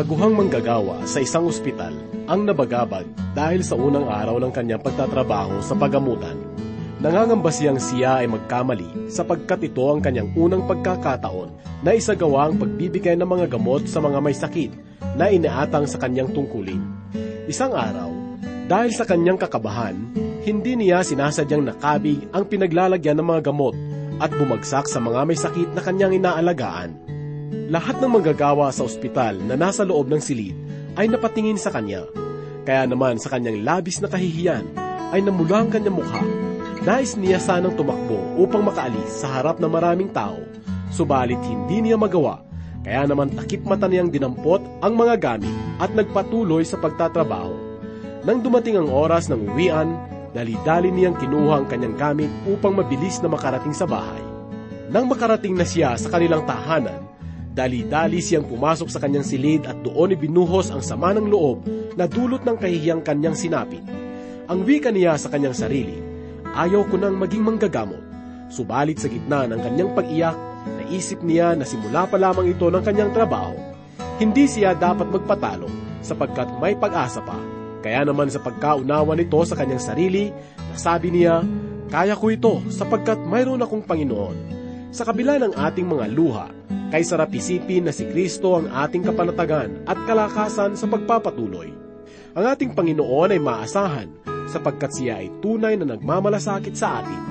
baguhang manggagawa sa isang ospital ang nabagabag dahil sa unang araw ng kanyang pagtatrabaho sa pagamutan. Nangangamba siyang siya ay magkamali sapagkat ito ang kanyang unang pagkakataon na isagawa ang pagbibigay ng mga gamot sa mga may sakit na inaatang sa kanyang tungkulin. Isang araw, dahil sa kanyang kakabahan, hindi niya sinasadyang nakabig ang pinaglalagyan ng mga gamot at bumagsak sa mga may sakit na kanyang inaalagaan. Lahat ng manggagawa sa ospital na nasa loob ng silid ay napatingin sa kanya. Kaya naman sa kanyang labis na kahihiyan ay namula ang kanyang mukha Nais niya sanang tumakbo upang makaalis sa harap ng maraming tao, subalit hindi niya magawa, kaya naman takip mata niyang dinampot ang mga gamit at nagpatuloy sa pagtatrabaho. Nang dumating ang oras ng uwian, dali-dali niyang kinuha ang kanyang gamit upang mabilis na makarating sa bahay. Nang makarating na siya sa kanilang tahanan, dali-dali siyang pumasok sa kanyang silid at doon ibinuhos ang sama ng loob na dulot ng kahihiyang kanyang sinapit. Ang wika niya sa kanyang sarili, Ayaw ko nang maging manggagamot. Subalit sa gitna ng kanyang pag-iyak, naisip niya na simula pa lamang ito ng kanyang trabaho. Hindi siya dapat magpatalo sapagkat may pag-asa pa. Kaya naman sa pagkaunawa nito sa kanyang sarili, nasabi niya, Kaya ko ito sapagkat mayroon akong Panginoon. Sa kabila ng ating mga luha, kay sarap isipin na si Kristo ang ating kapanatagan at kalakasan sa pagpapatuloy. Ang ating Panginoon ay maasahan sapagkat siya ay tunay na nagmamalasakit sa atin.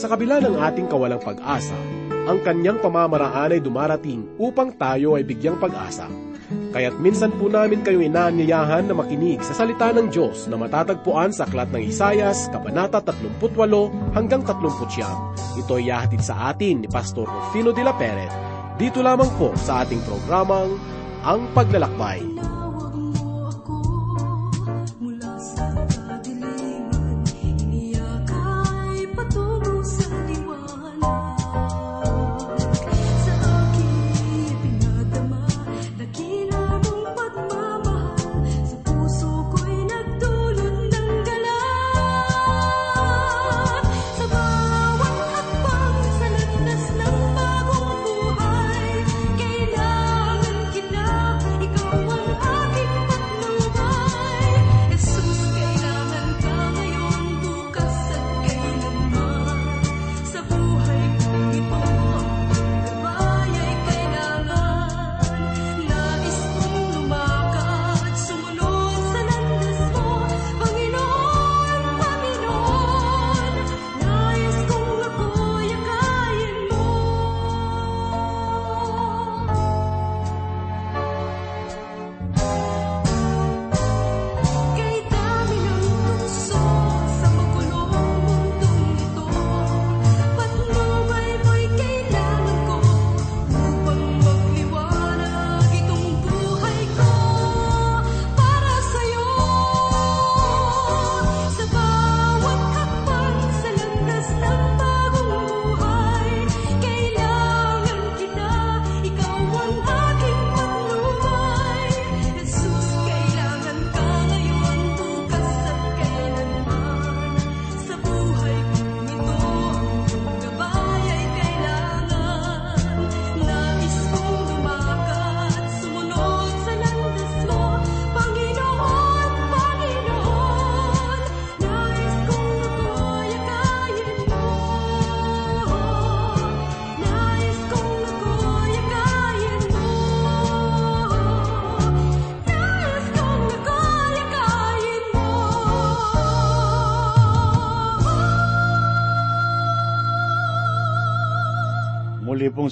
Sa kabila ng ating kawalang pag-asa, ang kanyang pamamaraan ay dumarating upang tayo ay bigyang pag-asa. Kaya't minsan po namin kayo inaanyayahan na makinig sa salita ng Diyos na matatagpuan sa Aklat ng Isayas, Kabanata 38 hanggang 39. Ito ay yahatid sa atin ni Pastor Rufino de la Peret, dito lamang po sa ating programang Ang Paglalakbay.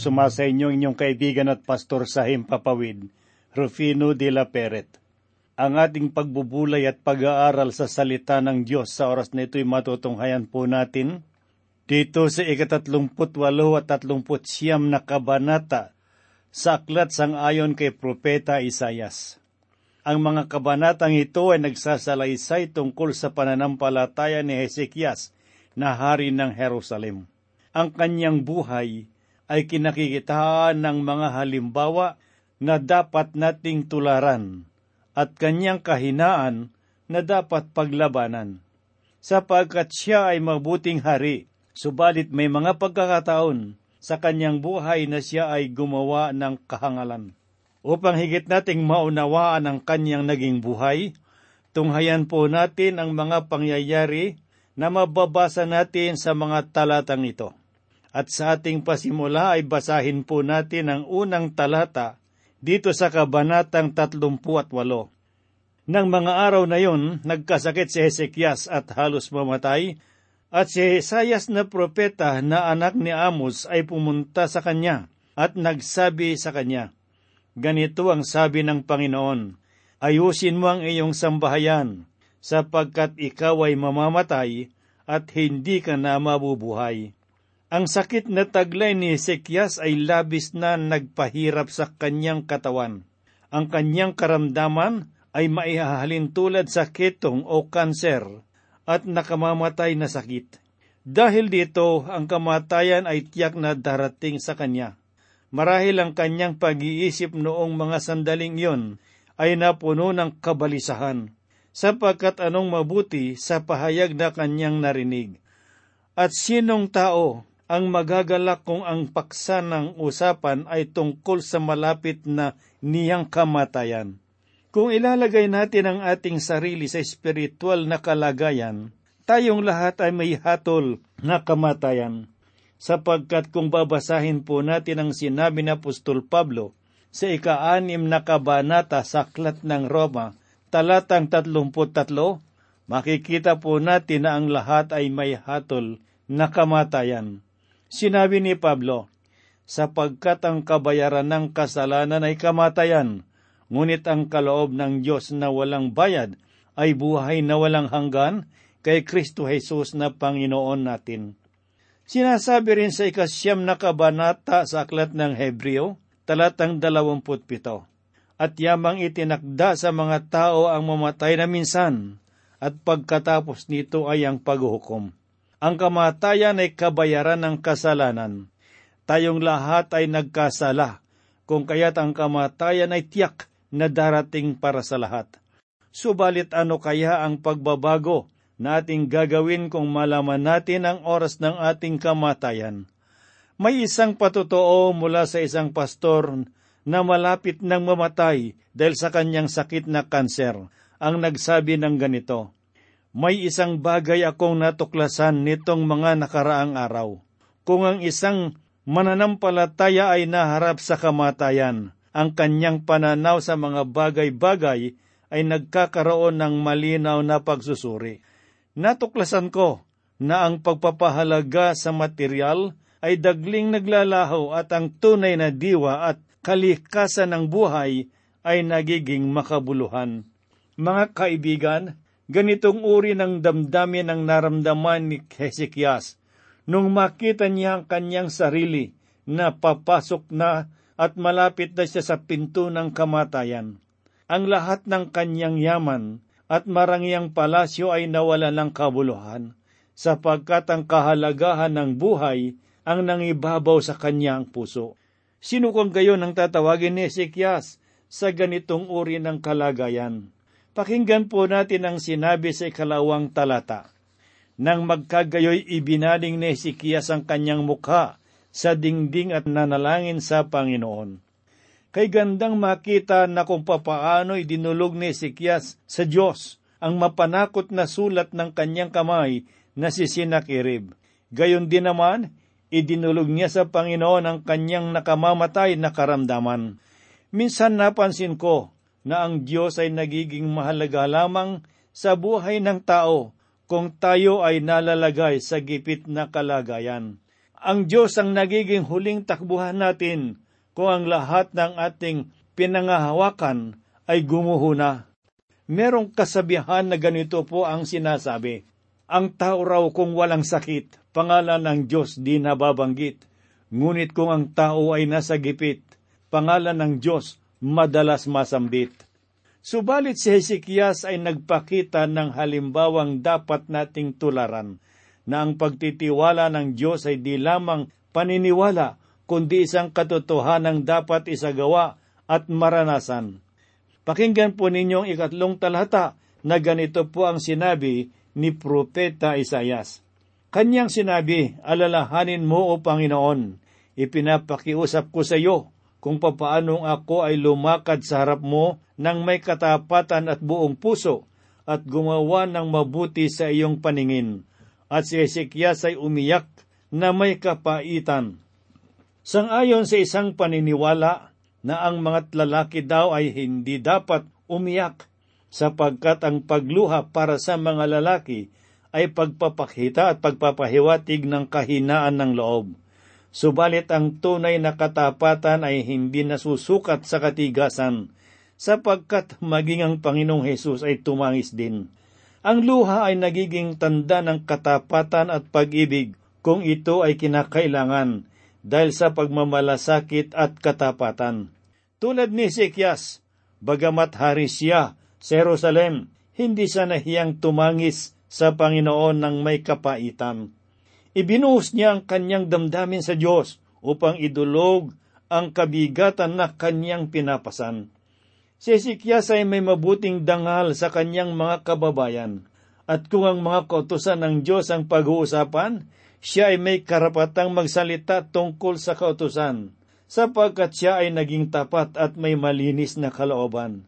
Sumasa inyo inyong kaibigan at pastor sa Himpapawid, Rufino de la Peret. Ang ating pagbubulay at pag-aaral sa salita ng Diyos sa oras na ito'y matutunghayan po natin dito sa ikatatlumput-walo at tatlumput siyam na kabanata sa aklat sang ayon kay Propeta Isayas. Ang mga kabanatang ito ay nagsasalaysay tungkol sa pananampalataya ni Hezekias na hari ng Jerusalem. Ang kanyang buhay ay kinakikitaan ng mga halimbawa na dapat nating tularan at kanyang kahinaan na dapat paglabanan. Sapagkat siya ay mabuting hari, subalit may mga pagkakataon sa kanyang buhay na siya ay gumawa ng kahangalan. Upang higit nating maunawaan ang kanyang naging buhay, tunghayan po natin ang mga pangyayari na mababasa natin sa mga talatang ito. At sa ating pasimula ay basahin po natin ang unang talata dito sa Kabanatang 38. Nang mga araw na yon, nagkasakit si Hezekias at halos mamatay, at si Isayas na propeta na anak ni Amos ay pumunta sa kanya at nagsabi sa kanya, Ganito ang sabi ng Panginoon, Ayusin mo ang iyong sambahayan, sapagkat ikaw ay mamamatay at hindi ka na mabubuhay. Ang sakit na taglay ni Ezekias ay labis na nagpahirap sa kanyang katawan. Ang kanyang karamdaman ay maihahalin tulad sa ketong o kanser at nakamamatay na sakit. Dahil dito, ang kamatayan ay tiyak na darating sa kanya. Marahil ang kanyang pag-iisip noong mga sandaling iyon ay napuno ng kabalisahan, sapagkat anong mabuti sa pahayag na kanyang narinig. At sinong tao ang magagalak kung ang paksa ng usapan ay tungkol sa malapit na niyang kamatayan? Kung ilalagay natin ang ating sarili sa espiritual na kalagayan, tayong lahat ay may hatol na kamatayan. Sapagkat kung babasahin po natin ang sinabi ni Apostol Pablo sa ika-anim na kabanata sa Aklat ng Roma, talatang 33, makikita po natin na ang lahat ay may hatol na kamatayan. Sinabi ni Pablo, sapagkat ang kabayaran ng kasalanan ay kamatayan, Ngunit ang kaloob ng Diyos na walang bayad ay buhay na walang hanggan kay Kristo Jesus na Panginoon natin. Sinasabi rin sa ikasyam na kabanata sa aklat ng Hebreo, talatang dalawamput pito, At yamang itinakda sa mga tao ang mamatay na minsan, at pagkatapos nito ay ang paghuhukom. Ang kamatayan ay kabayaran ng kasalanan. Tayong lahat ay nagkasala, kung kaya't ang kamatayan ay tiyak na darating para sa lahat. Subalit ano kaya ang pagbabago na ating gagawin kung malaman natin ang oras ng ating kamatayan? May isang patotoo mula sa isang pastor na malapit nang mamatay dahil sa kanyang sakit na kanser ang nagsabi ng ganito, May isang bagay akong natuklasan nitong mga nakaraang araw. Kung ang isang mananampalataya ay naharap sa kamatayan, ang kanyang pananaw sa mga bagay-bagay ay nagkakaroon ng malinaw na pagsusuri. Natuklasan ko na ang pagpapahalaga sa material ay dagling naglalaho at ang tunay na diwa at kalikasan ng buhay ay nagiging makabuluhan. Mga kaibigan, ganitong uri ng damdamin ang naramdaman ni Hezekias nung makita niya ang kanyang sarili na papasok na at malapit na siya sa pinto ng kamatayan. Ang lahat ng kanyang yaman at marangyang palasyo ay nawala ng kabuluhan, sapagkat ang kahalagahan ng buhay ang nangibabaw sa kanyang puso. Sino kung gayon ang tatawagin ni Ezekias sa ganitong uri ng kalagayan? Pakinggan po natin ang sinabi sa ikalawang talata. Nang magkagayoy ibinaling ni Ezekias ang kanyang mukha sa dingding at nanalangin sa Panginoon. Kay gandang makita na kung papaano idinulog ni Ezekias sa Diyos ang mapanakot na sulat ng kanyang kamay na si Sinakirib. Gayon din naman, idinulog niya sa Panginoon ang kanyang nakamamatay na karamdaman. Minsan napansin ko na ang Diyos ay nagiging mahalaga lamang sa buhay ng tao kung tayo ay nalalagay sa gipit na kalagayan ang Diyos ang nagiging huling takbuhan natin kung ang lahat ng ating pinangahawakan ay gumuho na. Merong kasabihan na ganito po ang sinasabi. Ang tao raw kung walang sakit, pangalan ng Diyos di nababanggit. Ngunit kung ang tao ay nasa gipit, pangalan ng Diyos madalas masambit. Subalit si Hezekias ay nagpakita ng halimbawang dapat nating tularan na ang pagtitiwala ng Diyos ay di lamang paniniwala, kundi isang katotohanang dapat isagawa at maranasan. Pakinggan po ninyong ikatlong talata na ganito po ang sinabi ni Propeta Isayas. Kanyang sinabi, alalahanin mo o Panginoon, ipinapakiusap ko sa iyo kung papaanong ako ay lumakad sa harap mo ng may katapatan at buong puso at gumawa ng mabuti sa iyong paningin. At si Ezekias ay umiyak na may kapaitan. Sangayon sa isang paniniwala na ang mga lalaki daw ay hindi dapat umiyak sapagkat ang pagluha para sa mga lalaki ay pagpapakita at pagpapahiwatig ng kahinaan ng loob. Subalit ang tunay na katapatan ay hindi nasusukat sa katigasan, sapagkat maging ang Panginoong Hesus ay tumangis din. Ang luha ay nagiging tanda ng katapatan at pag-ibig kung ito ay kinakailangan dahil sa pagmamalasakit at katapatan. Tulad ni Ezekias, bagamat hari siya sa Jerusalem, hindi siya nahiyang tumangis sa Panginoon ng may kapaitan. Ibinuhos niya ang kanyang damdamin sa Diyos upang idulog ang kabigatan na kanyang pinapasan. Si Ezekias ay may mabuting dangal sa kanyang mga kababayan, at kung ang mga kautusan ng Diyos ang pag-uusapan, siya ay may karapatang magsalita tungkol sa kautusan, sapagkat siya ay naging tapat at may malinis na kalooban.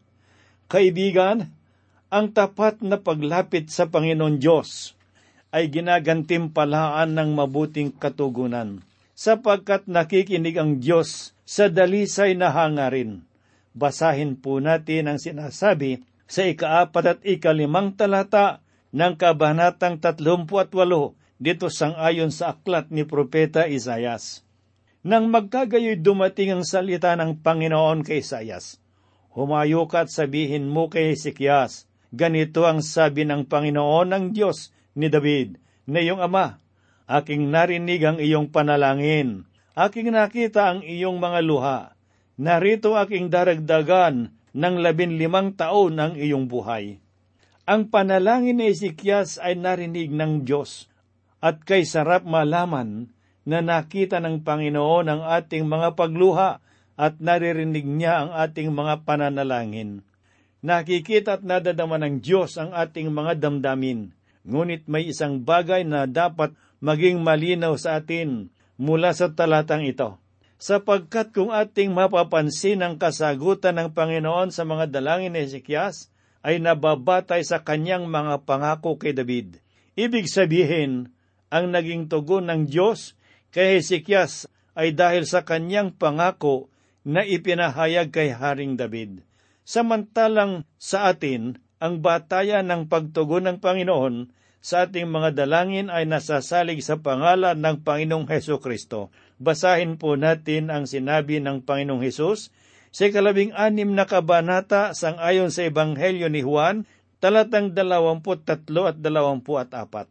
Kaibigan, ang tapat na paglapit sa Panginoon Diyos ay ginagantimpalaan ng mabuting katugunan, sapagkat nakikinig ang Diyos sa dalisay na hangarin. Basahin po natin ang sinasabi sa ikaapat at ikalimang talata ng Kabanatang 38 dito sang ayon sa aklat ni Propeta Isayas. Nang magkagayoy dumating ang salita ng Panginoon kay Isayas, humayo ka at sabihin mo kay Hezekias, ganito ang sabi ng Panginoon ng Diyos ni David, na iyong ama, aking narinig ang iyong panalangin, aking nakita ang iyong mga luha, narito aking daragdagan ng labinlimang taon ang iyong buhay. Ang panalangin ni Ezekias ay narinig ng Diyos, at kay sarap malaman na nakita ng Panginoon ang ating mga pagluha at naririnig niya ang ating mga pananalangin. Nakikita at nadadama ng Diyos ang ating mga damdamin. Ngunit may isang bagay na dapat maging malinaw sa atin mula sa talatang ito. Sapagkat kung ating mapapansin ang kasagutan ng Panginoon sa mga dalangin ni Ezekias, ay nababatay sa kanyang mga pangako kay David. Ibig sabihin, ang naging tugon ng Diyos kay Hezekias ay dahil sa kanyang pangako na ipinahayag kay Haring David. Samantalang sa atin, ang batayan ng pagtugon ng Panginoon sa ating mga dalangin ay nasasalig sa pangalan ng Panginoong Heso Kristo. Basahin po natin ang sinabi ng Panginoong Hesus sa ikalabing anim na kabanata sang ayon sa Ebanghelyo ni Juan, talatang dalawamput tatlo at dalawamput at apat.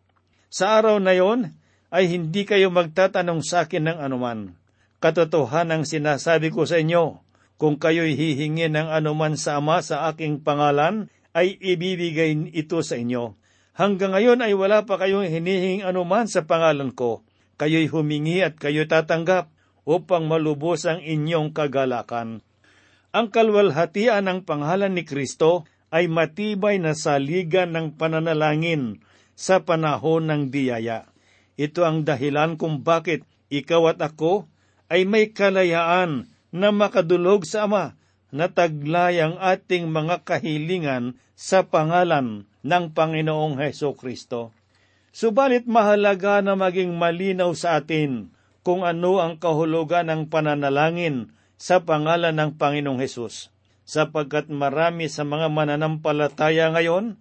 Sa araw na yon ay hindi kayo magtatanong sa akin ng anuman. Katotohan ang sinasabi ko sa inyo, kung kayo'y hihingi ng anuman sa Ama sa aking pangalan, ay ibibigay ito sa inyo. Hanggang ngayon ay wala pa kayong hinihing anuman sa pangalan ko. Kayo'y humingi at kayo tatanggap upang malubos ang inyong kagalakan. Ang kalwalhatian ng pangalan ni Kristo ay matibay na saligan ng pananalangin sa panahon ng biyaya. Ito ang dahilan kung bakit ikaw at ako ay may kalayaan na makadulog sa Ama na taglay ang ating mga kahilingan sa pangalan ng Panginoong Heso Kristo. Subalit mahalaga na maging malinaw sa atin kung ano ang kahulugan ng pananalangin sa pangalan ng Panginoong Hesus, sapagkat marami sa mga mananampalataya ngayon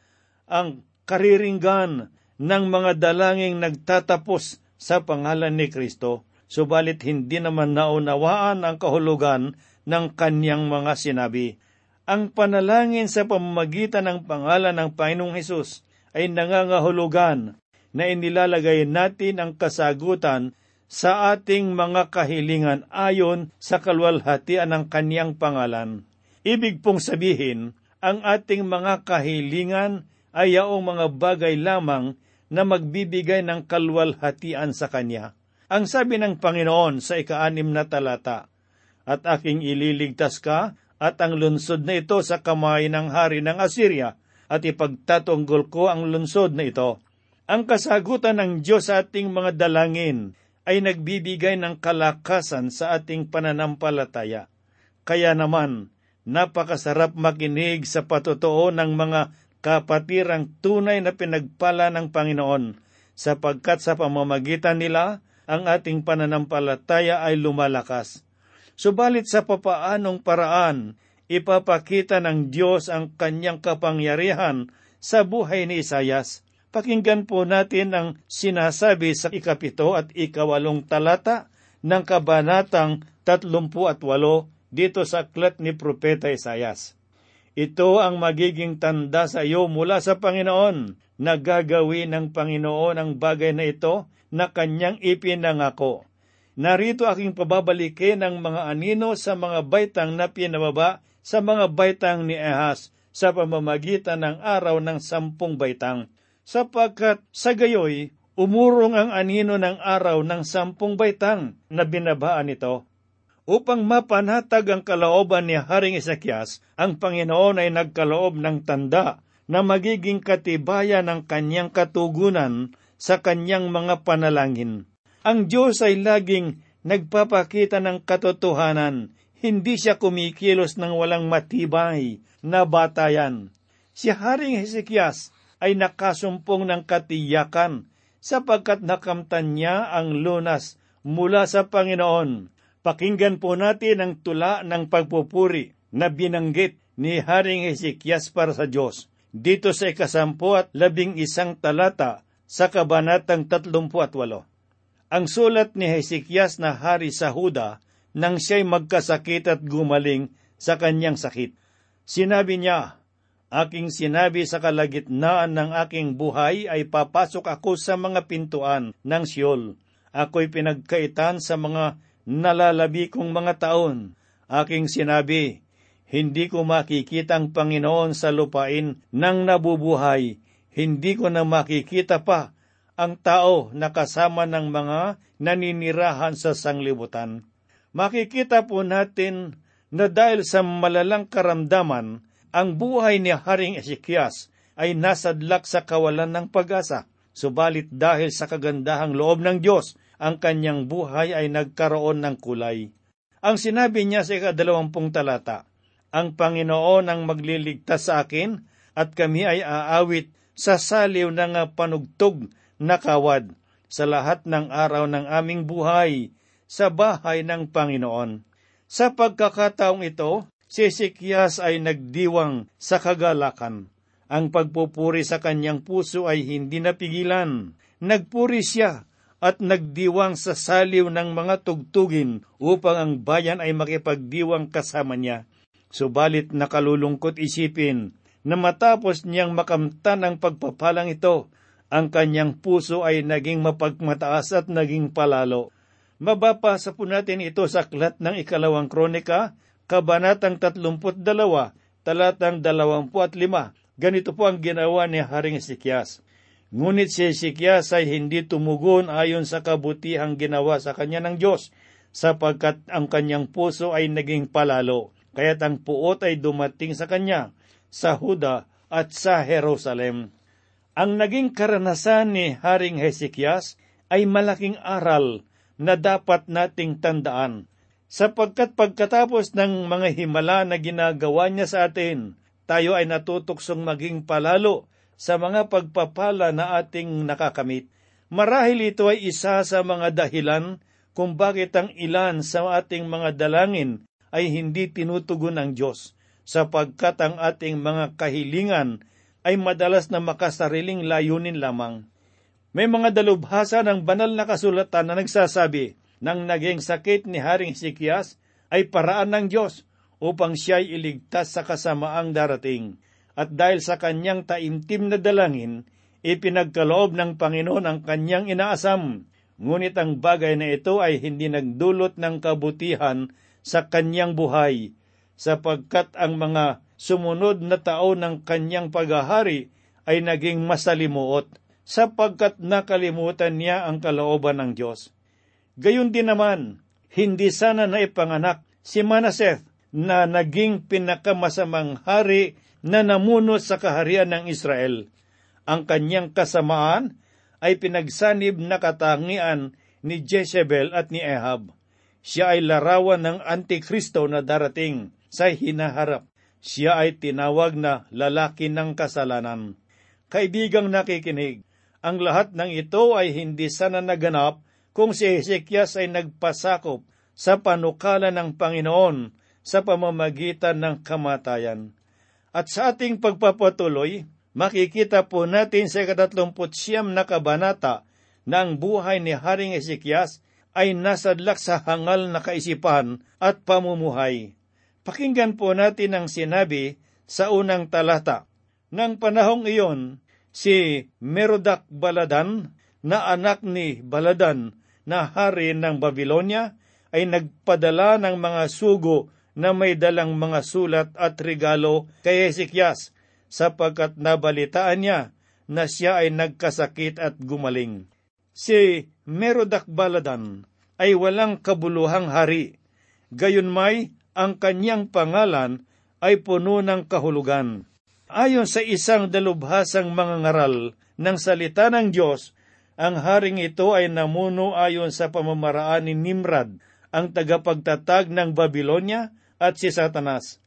ang kariringgan ng mga dalangin nagtatapos sa pangalan ni Kristo, subalit hindi naman naunawaan ang kahulugan ng kanyang mga sinabi. Ang panalangin sa pamamagitan ng pangalan ng Panginoong Hesus ay nangangahulugan na inilalagay natin ang kasagutan sa ating mga kahilingan ayon sa kalwalhatian ng kanyang pangalan. Ibig pong sabihin, ang ating mga kahilingan ay yaong mga bagay lamang na magbibigay ng kalwalhatian sa Kanya. Ang sabi ng Panginoon sa ikaanim na talata, At aking ililigtas ka at ang lunsod na ito sa kamay ng hari ng Assyria, at ipagtatunggol ko ang lunsod na ito. Ang kasagutan ng Diyos sa ating mga dalangin ay nagbibigay ng kalakasan sa ating pananampalataya. Kaya naman, napakasarap makinig sa patotoo ng mga kapatirang tunay na pinagpala ng Panginoon, sapagkat sa pamamagitan nila, ang ating pananampalataya ay lumalakas. Subalit sa papaanong paraan, ipapakita ng Diyos ang kanyang kapangyarihan sa buhay ni Isayas. Pakinggan po natin ang sinasabi sa ikapito at ikawalong talata ng kabanatang 38 dito sa aklat ni Propeta Isayas. Ito ang magiging tanda sa iyo mula sa Panginoon na gagawin ng Panginoon ang bagay na ito na kanyang ipinangako. Narito aking pababalikin ang mga anino sa mga baitang na pinababa sa mga baitang ni Ehas sa pamamagitan ng araw ng sampung baitang, sapagkat sa gayoy umurong ang anino ng araw ng sampung baitang na binabaan ito upang mapanatag ang kalooban ni Haring Ezekias, ang Panginoon ay nagkaloob ng tanda na magiging katibayan ng kanyang katugunan sa kanyang mga panalangin. Ang Diyos ay laging nagpapakita ng katotohanan, hindi siya kumikilos ng walang matibay na batayan. Si Haring Hezekias ay nakasumpong ng katiyakan sapagkat nakamtan niya ang lunas mula sa Panginoon Pakinggan po natin ang tula ng pagpupuri na binanggit ni Haring Hezekias para sa Diyos dito sa ikasampu at labing isang talata sa kabanatang tatlumpu at walo. Ang sulat ni Hezekias na hari sa Huda nang siya'y magkasakit at gumaling sa kanyang sakit. Sinabi niya, Aking sinabi sa kalagitnaan ng aking buhay ay papasok ako sa mga pintuan ng Siol. Ako'y pinagkaitan sa mga nalalabi kong mga taon. Aking sinabi, hindi ko makikita ang Panginoon sa lupain ng nabubuhay, hindi ko na makikita pa ang tao na kasama ng mga naninirahan sa sanglibutan. Makikita po natin na dahil sa malalang karamdaman, ang buhay ni Haring Ezekias ay nasadlak sa kawalan ng pag-asa. Subalit dahil sa kagandahang loob ng Diyos, ang kanyang buhay ay nagkaroon ng kulay. Ang sinabi niya sa ikadalawampung talata, Ang Panginoon ang magliligtas sa akin at kami ay aawit sa saliw ng panugtog na kawad sa lahat ng araw ng aming buhay sa bahay ng Panginoon. Sa pagkakataong ito, si Sikyas ay nagdiwang sa kagalakan. Ang pagpupuri sa kanyang puso ay hindi napigilan. Nagpuri siya at nagdiwang sa saliw ng mga tugtugin upang ang bayan ay makipagdiwang kasama niya. Subalit nakalulungkot isipin na matapos niyang makamtan ang pagpapalang ito, ang kanyang puso ay naging mapagmataas at naging palalo. Mabapasa po natin ito sa aklat ng ikalawang kronika, kabanatang 32, talatang 25. Ganito po ang ginawa ni Haring Ezekias. Ngunit si Ezekias ay hindi tumugon ayon sa kabutihang ginawa sa kanya ng Diyos, sapagkat ang kanyang puso ay naging palalo, kaya't ang puot ay dumating sa kanya, sa Huda at sa Jerusalem. Ang naging karanasan ni Haring Hezekias ay malaking aral na dapat nating tandaan, sapagkat pagkatapos ng mga himala na ginagawa niya sa atin, tayo ay natutuksong maging palalo sa mga pagpapala na ating nakakamit. Marahil ito ay isa sa mga dahilan kung bakit ang ilan sa ating mga dalangin ay hindi tinutugon ng Diyos, sapagkat ang ating mga kahilingan ay madalas na makasariling layunin lamang. May mga dalubhasa ng banal na kasulatan na nagsasabi ng naging sakit ni Haring Sikias ay paraan ng Diyos upang siya'y iligtas sa kasamaang darating at dahil sa kanyang taimtim na dalangin, ipinagkaloob ng Panginoon ang kanyang inaasam. Ngunit ang bagay na ito ay hindi nagdulot ng kabutihan sa kanyang buhay, sapagkat ang mga sumunod na taon ng kanyang paghahari ay naging masalimuot, sapagkat nakalimutan niya ang kalooban ng Diyos. Gayon din naman, hindi sana naipanganak si Manaseth na naging pinakamasamang hari na namuno sa kaharian ng Israel. Ang kanyang kasamaan ay pinagsanib na katangian ni Jezebel at ni Ahab. Siya ay larawan ng Antikristo na darating sa hinaharap. Siya ay tinawag na lalaki ng kasalanan. Kaibigang nakikinig, ang lahat ng ito ay hindi sana naganap kung si Hezekias ay nagpasakop sa panukala ng Panginoon sa pamamagitan ng kamatayan. At sa ating pagpapatuloy, makikita po natin sa katatlumput siyam na kabanata na ang buhay ni Haring Ezekias ay nasadlak sa hangal na kaisipan at pamumuhay. Pakinggan po natin ang sinabi sa unang talata. Nang panahong iyon, si Merodak Baladan na anak ni Baladan na hari ng Babylonia ay nagpadala ng mga sugo na may dalang mga sulat at regalo kay Hezekias sapagkat nabalitaan niya na siya ay nagkasakit at gumaling. Si Merodak Baladan ay walang kabuluhang hari, gayon may ang kanyang pangalan ay puno ng kahulugan. Ayon sa isang dalubhasang mga ngaral ng salita ng Diyos, ang haring ito ay namuno ayon sa pamamaraan ni Nimrad, ang tagapagtatag ng Babylonia at si Satanas.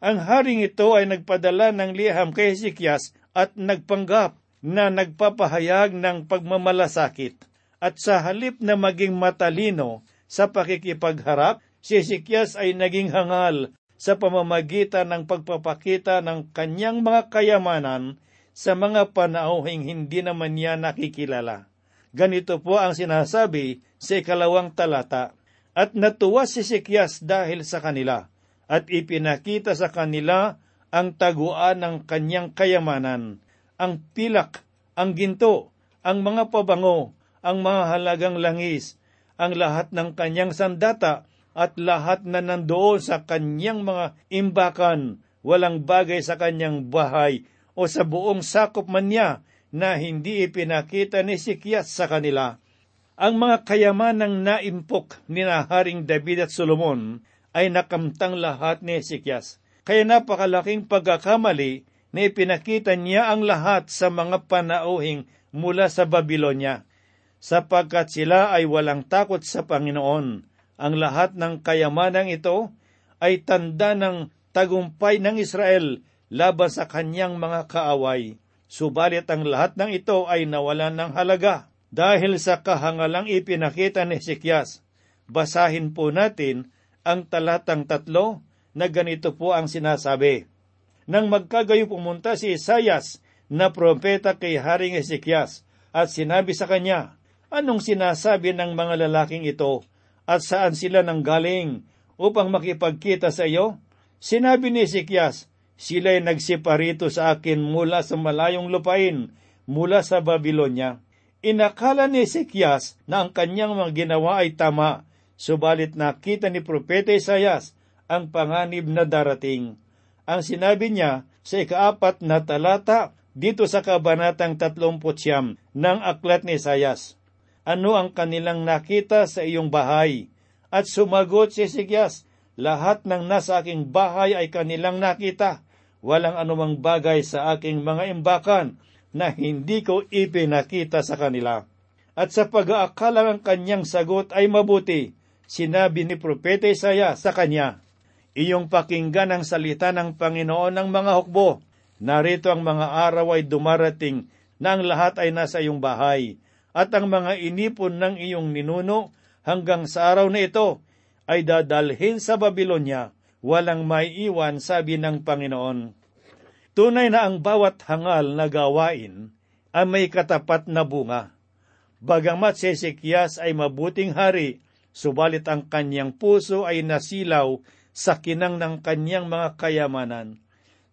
Ang haring ito ay nagpadala ng liham kay Hezekias at nagpanggap na nagpapahayag ng pagmamalasakit. At sa halip na maging matalino sa pakikipagharap, si Hezekias ay naging hangal sa pamamagitan ng pagpapakita ng kanyang mga kayamanan sa mga panauhing hindi naman niya nakikilala. Ganito po ang sinasabi sa ikalawang talata. At natuwa si Hezekias dahil sa kanila at ipinakita sa kanila ang taguan ng kanyang kayamanan, ang pilak, ang ginto, ang mga pabango, ang mga halagang langis, ang lahat ng kanyang sandata at lahat na nandoon sa kanyang mga imbakan, walang bagay sa kanyang bahay o sa buong sakop man niya na hindi ipinakita ni Sikyas sa kanila. Ang mga kayamanang naimpok ni Haring David at Solomon ay nakamtang lahat ni Ezekias. Kaya napakalaking pagkakamali na ipinakita niya ang lahat sa mga panauhing mula sa Babylonia, sapagkat sila ay walang takot sa Panginoon. Ang lahat ng kayamanang ito ay tanda ng tagumpay ng Israel laban sa kanyang mga kaaway. Subalit ang lahat ng ito ay nawalan ng halaga dahil sa kahangalang ipinakita ni Ezekias. Basahin po natin ang talatang tatlo na ganito po ang sinasabi. Nang magkagayo pumunta si Isayas na propeta kay Haring Ezekias at sinabi sa kanya, Anong sinasabi ng mga lalaking ito at saan sila nanggaling upang makipagkita sa iyo? Sinabi ni Ezekias, sila'y nagsiparito sa akin mula sa malayong lupain, mula sa Babylonia. Inakala ni Ezekias na ang kanyang mga ginawa ay tama, Subalit nakita ni Propeta Isayas ang panganib na darating. Ang sinabi niya sa ikaapat na talata dito sa kabanatang 30 ng aklat ni Isayas. Ano ang kanilang nakita sa iyong bahay? At sumagot si Sigyas, lahat ng nasa aking bahay ay kanilang nakita. Walang anumang bagay sa aking mga imbakan na hindi ko ipinakita sa kanila. At sa pag-aakala ng kanyang sagot ay mabuti, sinabi ni Propeta Isaya sa kanya, Iyong pakinggan ang salita ng Panginoon ng mga hukbo. Narito ang mga araw ay dumarating na ang lahat ay nasa iyong bahay, at ang mga inipon ng iyong ninuno hanggang sa araw na ito ay dadalhin sa Babylonia, walang may iwan, sabi ng Panginoon. Tunay na ang bawat hangal na gawain ay may katapat na bunga. Bagamat si Ezekias ay mabuting hari, subalit ang kanyang puso ay nasilaw sa kinang ng kanyang mga kayamanan.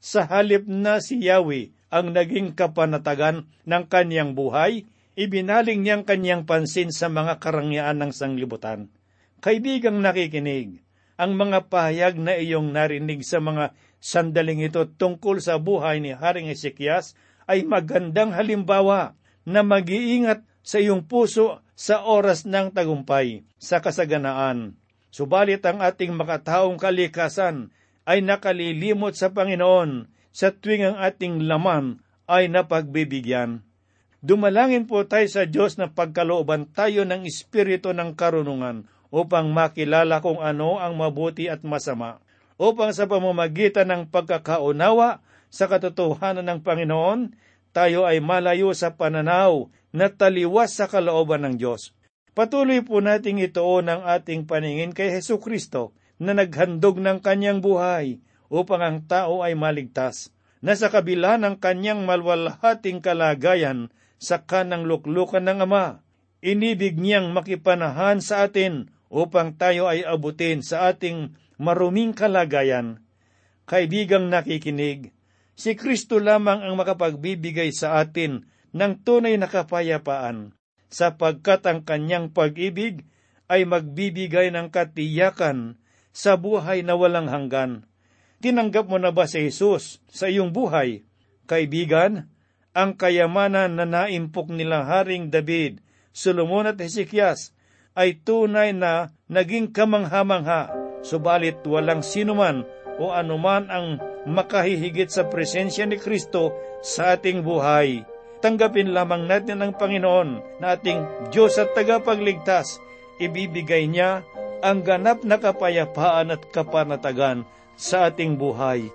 Sa halip na si Yahweh ang naging kapanatagan ng kanyang buhay, ibinaling niyang kanyang pansin sa mga karangyaan ng sanglibutan. Kaibigang nakikinig, ang mga pahayag na iyong narinig sa mga sandaling ito tungkol sa buhay ni Haring Ezekias ay magandang halimbawa na mag-iingat sa iyong puso sa oras ng tagumpay, sa kasaganaan. Subalit ang ating makataong kalikasan ay nakalilimot sa Panginoon sa tuwing ang ating laman ay napagbibigyan. Dumalangin po tayo sa Diyos na pagkalooban tayo ng espiritu ng karunungan upang makilala kung ano ang mabuti at masama, upang sa pamamagitan ng pagkakaunawa sa katotohanan ng Panginoon, tayo ay malayo sa pananaw na taliwas sa kalooban ng Diyos. Patuloy po nating ituon ang ating paningin kay Heso Kristo na naghandog ng kanyang buhay upang ang tao ay maligtas, na sa kabila ng kanyang malwalhating kalagayan sa kanang luklukan ng Ama, inibig niyang makipanahan sa atin upang tayo ay abutin sa ating maruming kalagayan. Kaibigang nakikinig, si Kristo lamang ang makapagbibigay sa atin ng tunay na kapayapaan, sapagkat ang kanyang pag-ibig ay magbibigay ng katiyakan sa buhay na walang hanggan. Tinanggap mo na ba si Jesus sa iyong buhay? Kaibigan, ang kayamanan na naimpok nila Haring David, Solomon at Hezekias ay tunay na naging kamangha-mangha, subalit walang sinuman o anuman ang makahihigit sa presensya ni Kristo sa ating buhay. Tanggapin lamang natin ang Panginoon na ating Diyos at tagapagligtas. Ibibigay niya ang ganap na kapayapaan at kapanatagan sa ating buhay.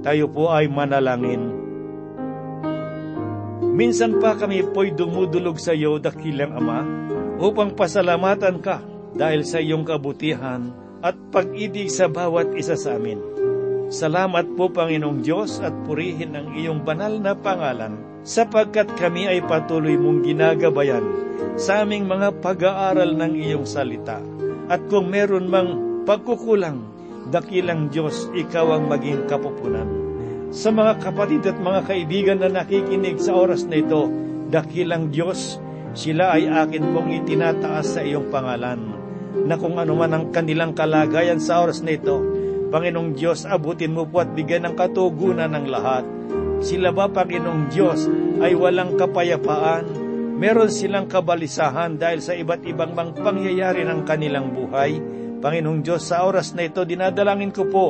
Tayo po ay manalangin. Minsan pa kami po'y dumudulog sa iyo, dakilang Ama, upang pasalamatan ka dahil sa iyong kabutihan at pag-ibig sa bawat isa sa amin. Salamat po Panginoong Diyos at purihin ang iyong banal na pangalan sapagkat kami ay patuloy mong ginagabayan sa aming mga pag-aaral ng iyong salita. At kung meron mang pagkukulang, dakilang Diyos, ikaw ang maging kapupunan. Sa mga kapatid at mga kaibigan na nakikinig sa oras na ito, dakilang Diyos, sila ay akin pong itinataas sa iyong pangalan, na kung ano man ang kanilang kalagayan sa oras na ito, Panginoong Diyos, abutin mo po at bigyan ng katugunan ng lahat. Sila ba, Panginoong Diyos, ay walang kapayapaan? Meron silang kabalisahan dahil sa iba't ibang mang pangyayari ng kanilang buhay? Panginoong Diyos, sa oras na ito, dinadalangin ko po,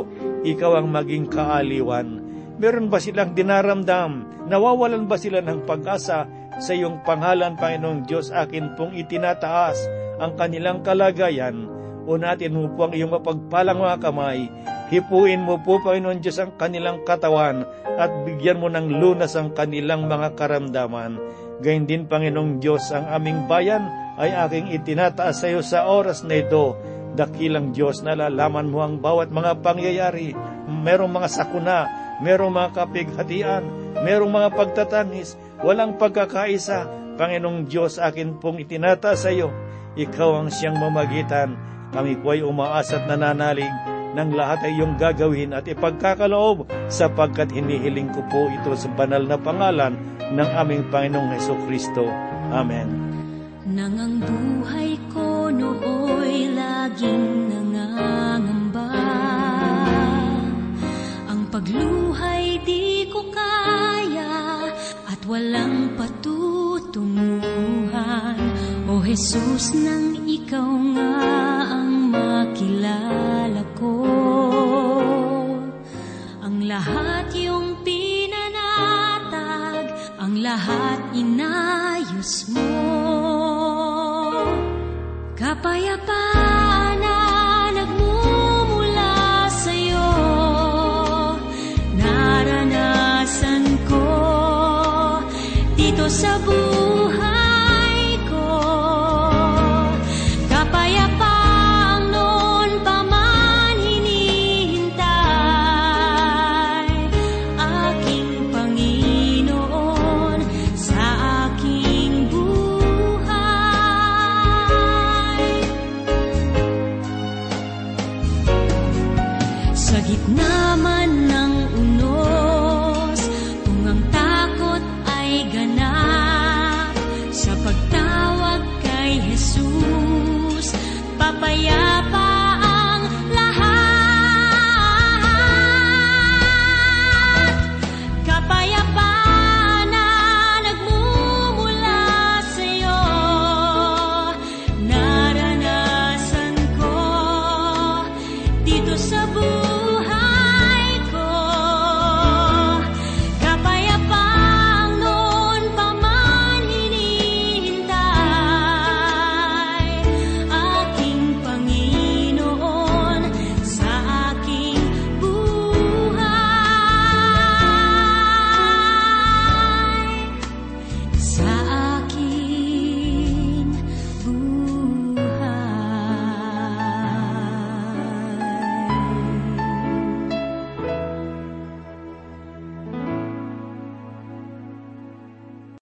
ikaw ang maging kaaliwan. Meron ba silang dinaramdam? Nawawalan ba sila ng pag-asa sa iyong pangalan, Panginoong Diyos, akin pong itinataas ang kanilang kalagayan o natin mo po ang iyong mapagpalang mga kamay. Hipuin mo po, Panginoon Diyos, ang kanilang katawan at bigyan mo ng lunas ang kanilang mga karamdaman. Gayun din, Panginoong Diyos, ang aming bayan ay aking itinataas sa iyo sa oras na ito. Dakilang Diyos, nalalaman mo ang bawat mga pangyayari. Merong mga sakuna, merong mga kapighatian, merong mga pagtatangis, walang pagkakaisa. Panginoong Diyos, akin pong itinataas sa iyo. Ikaw ang siyang mamagitan kami po ay umaas at nananalig ng lahat ay iyong gagawin at ipagkakaloob sapagkat hinihiling ko po ito sa banal na pangalan ng aming Panginoong Heso Kristo. Amen. Nang ang buhay laging nangangamba. Ang pagluhay di ko kaya at walang patutunguhan. O Jesus nang ikaw nga 诉。